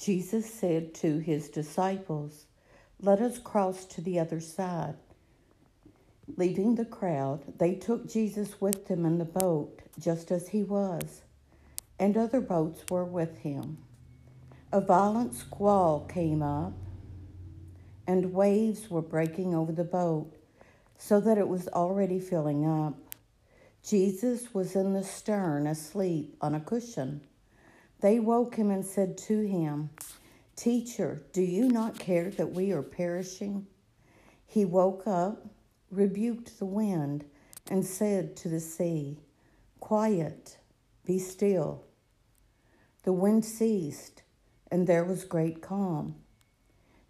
Jesus said to his disciples, Let us cross to the other side. Leaving the crowd, they took Jesus with them in the boat, just as he was, and other boats were with him. A violent squall came up, and waves were breaking over the boat, so that it was already filling up. Jesus was in the stern, asleep on a cushion. They woke him and said to him, Teacher, do you not care that we are perishing? He woke up rebuked the wind, and said to the sea, Quiet, be still. The wind ceased, and there was great calm.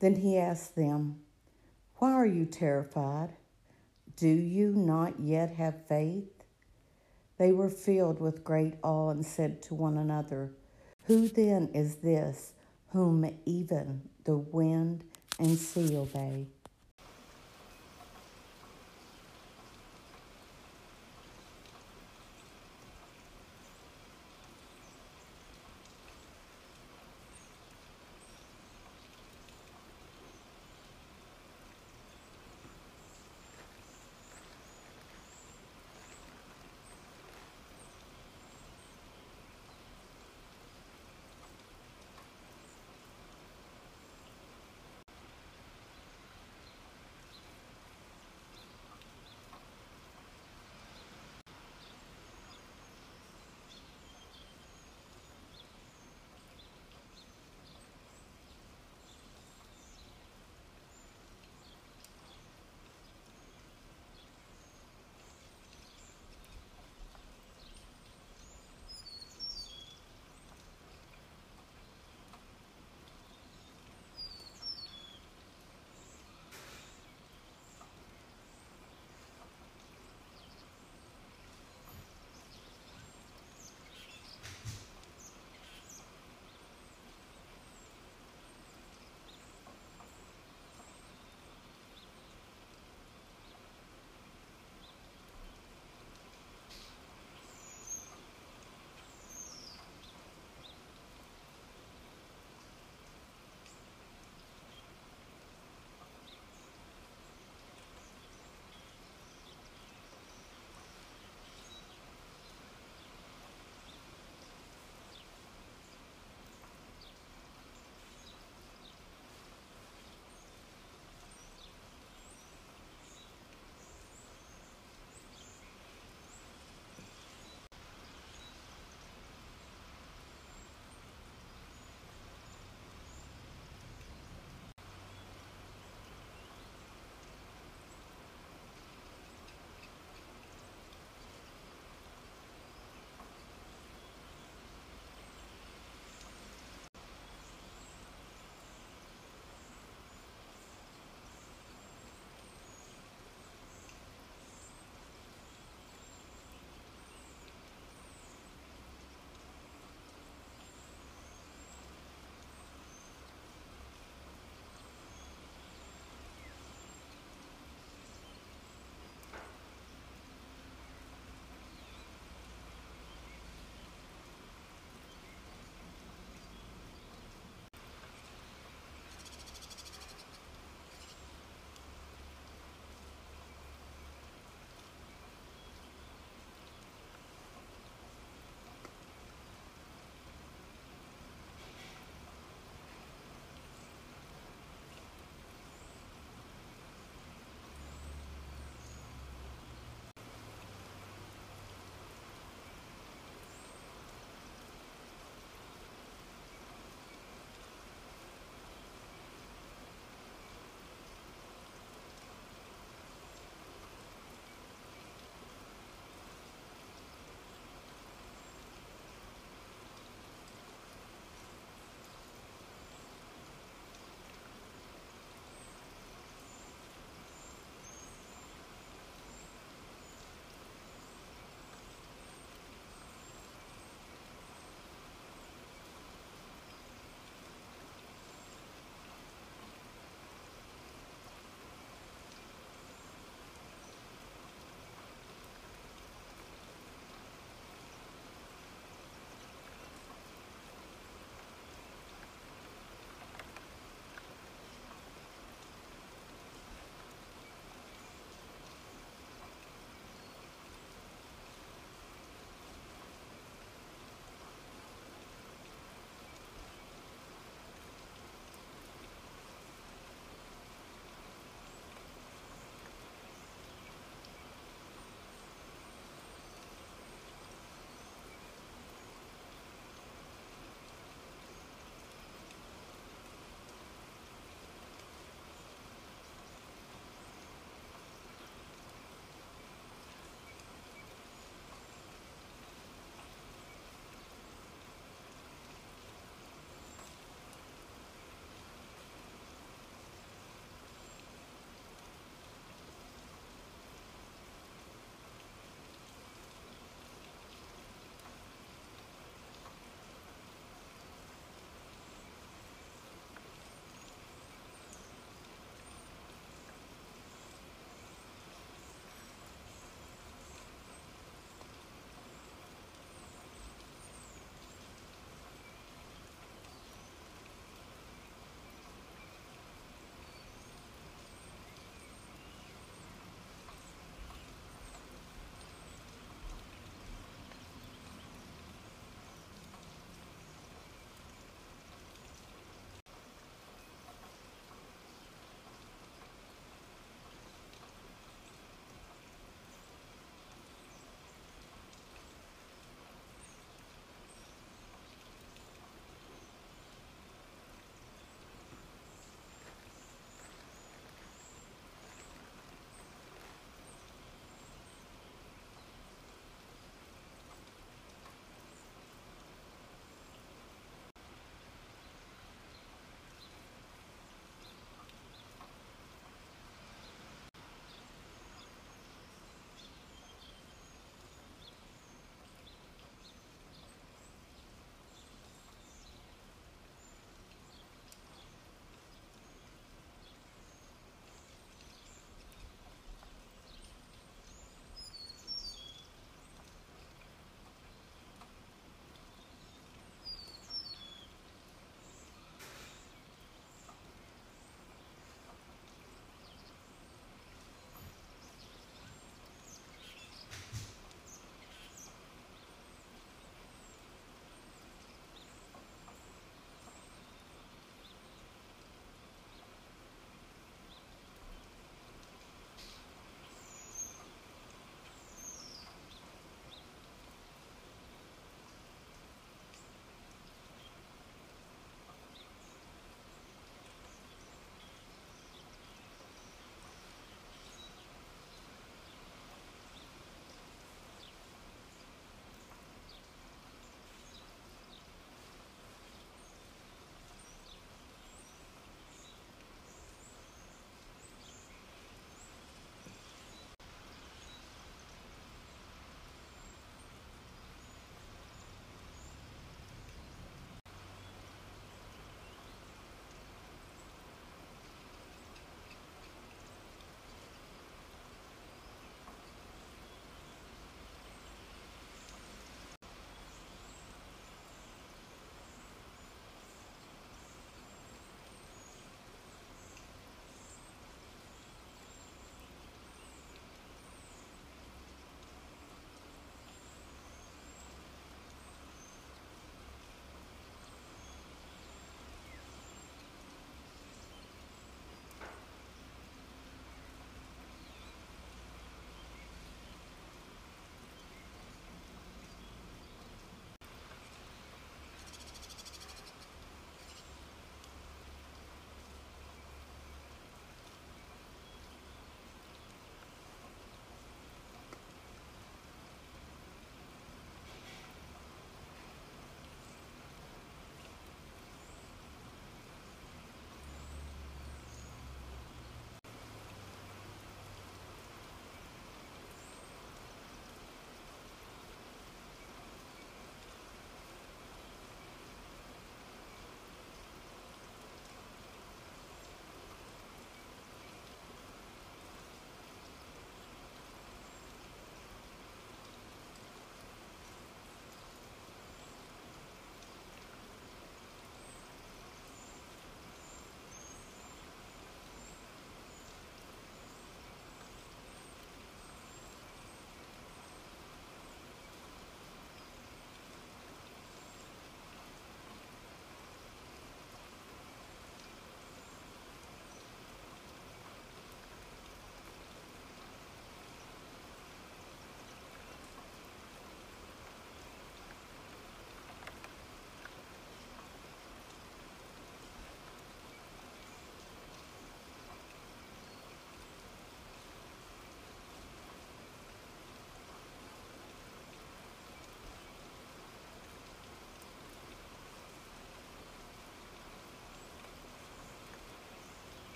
Then he asked them, Why are you terrified? Do you not yet have faith? They were filled with great awe and said to one another, Who then is this whom even the wind and sea obey?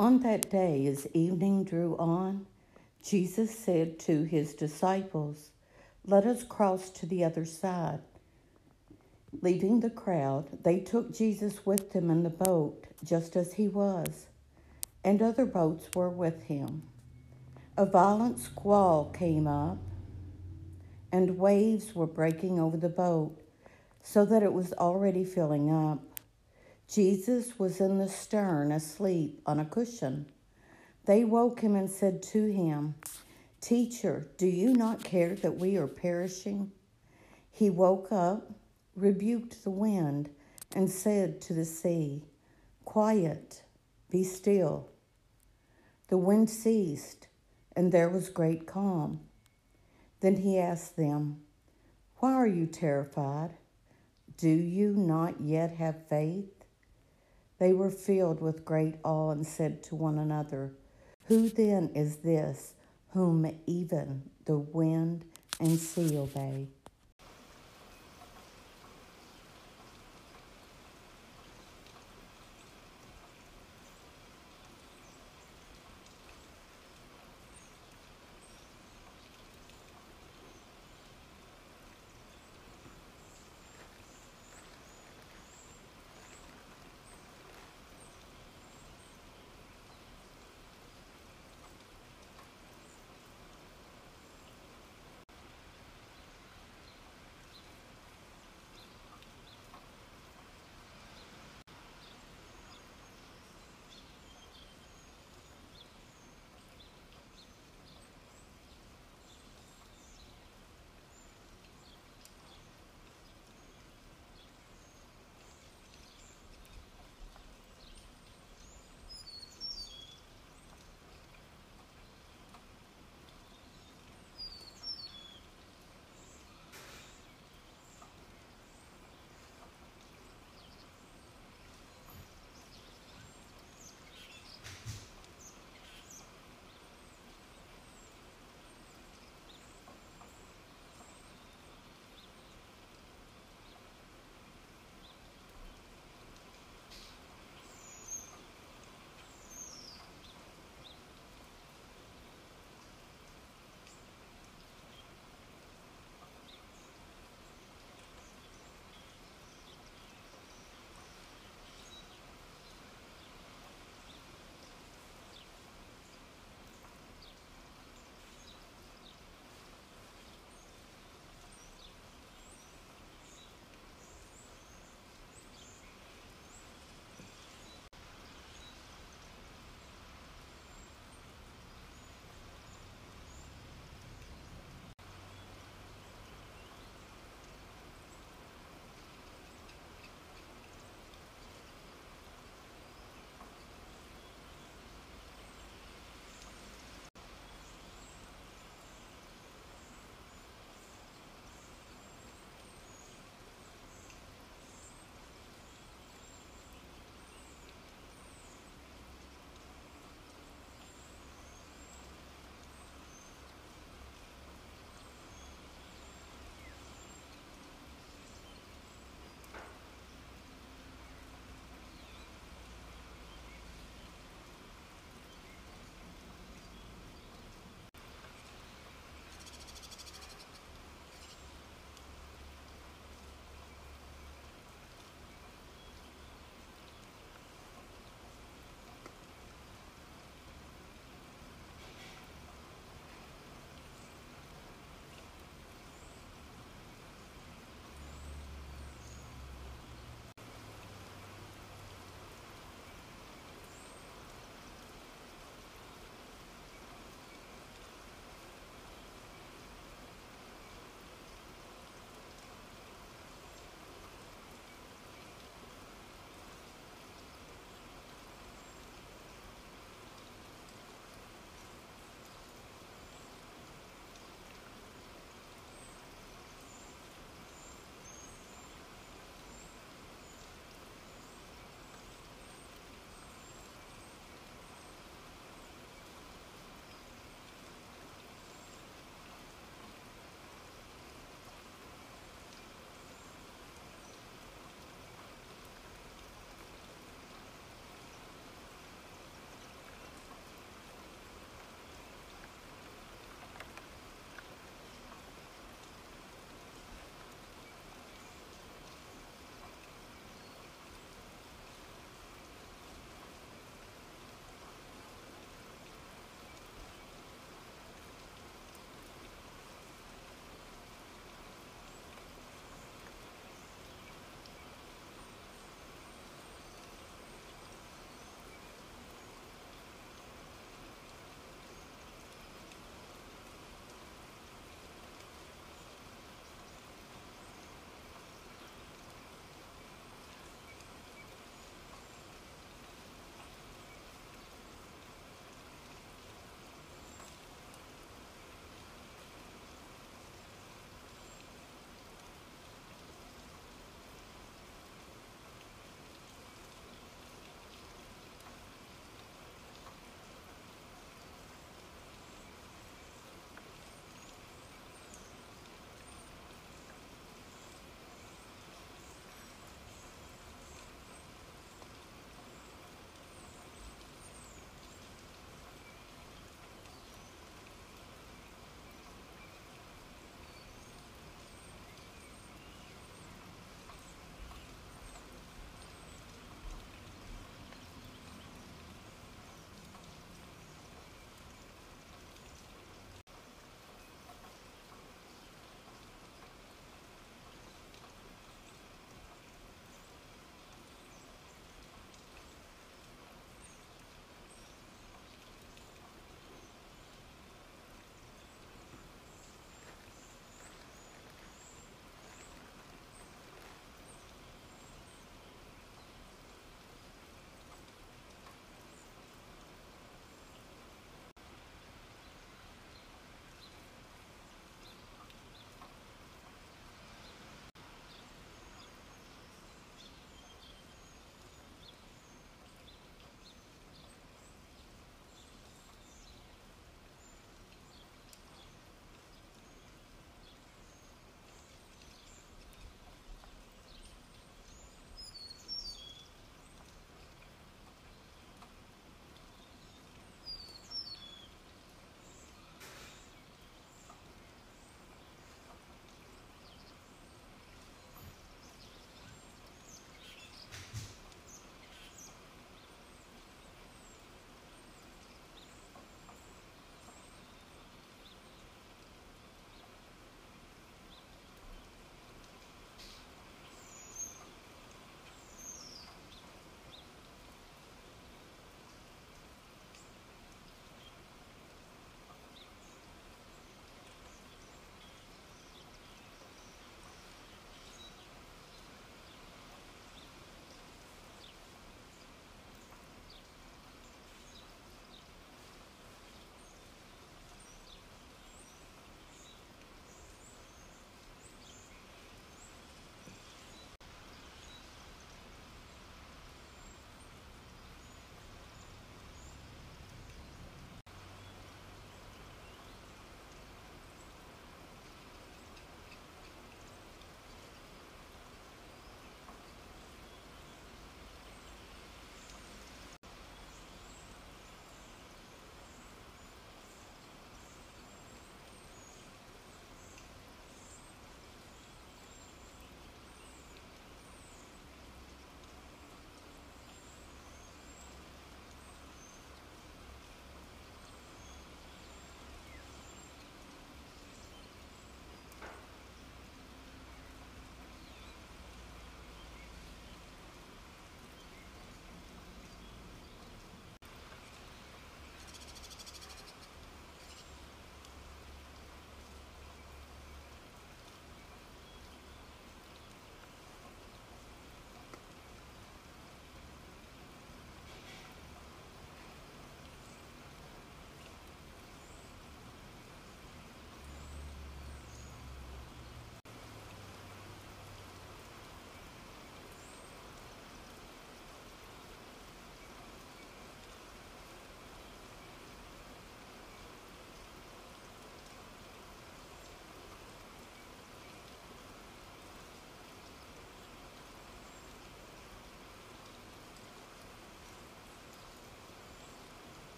On that day, as evening drew on, Jesus said to his disciples, Let us cross to the other side. Leaving the crowd, they took Jesus with them in the boat, just as he was, and other boats were with him. A violent squall came up, and waves were breaking over the boat, so that it was already filling up. Jesus was in the stern, asleep on a cushion. They woke him and said to him, Teacher, do you not care that we are perishing? He woke up, rebuked the wind, and said to the sea, Quiet, be still. The wind ceased, and there was great calm. Then he asked them, Why are you terrified? Do you not yet have faith? They were filled with great awe and said to one another, Who then is this whom even the wind and sea obey?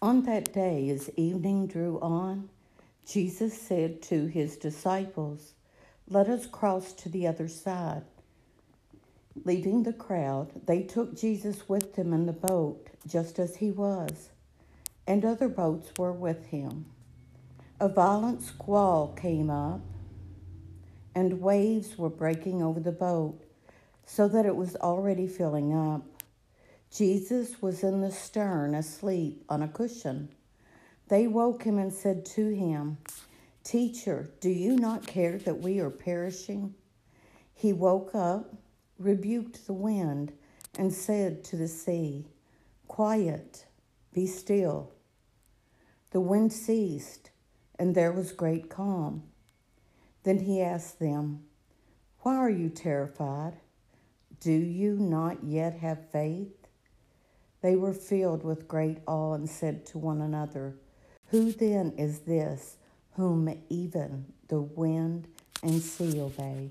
On that day, as evening drew on, Jesus said to his disciples, Let us cross to the other side. Leaving the crowd, they took Jesus with them in the boat, just as he was, and other boats were with him. A violent squall came up, and waves were breaking over the boat, so that it was already filling up. Jesus was in the stern, asleep on a cushion. They woke him and said to him, Teacher, do you not care that we are perishing? He woke up, rebuked the wind, and said to the sea, Quiet, be still. The wind ceased, and there was great calm. Then he asked them, Why are you terrified? Do you not yet have faith? They were filled with great awe and said to one another, Who then is this whom even the wind and sea obey?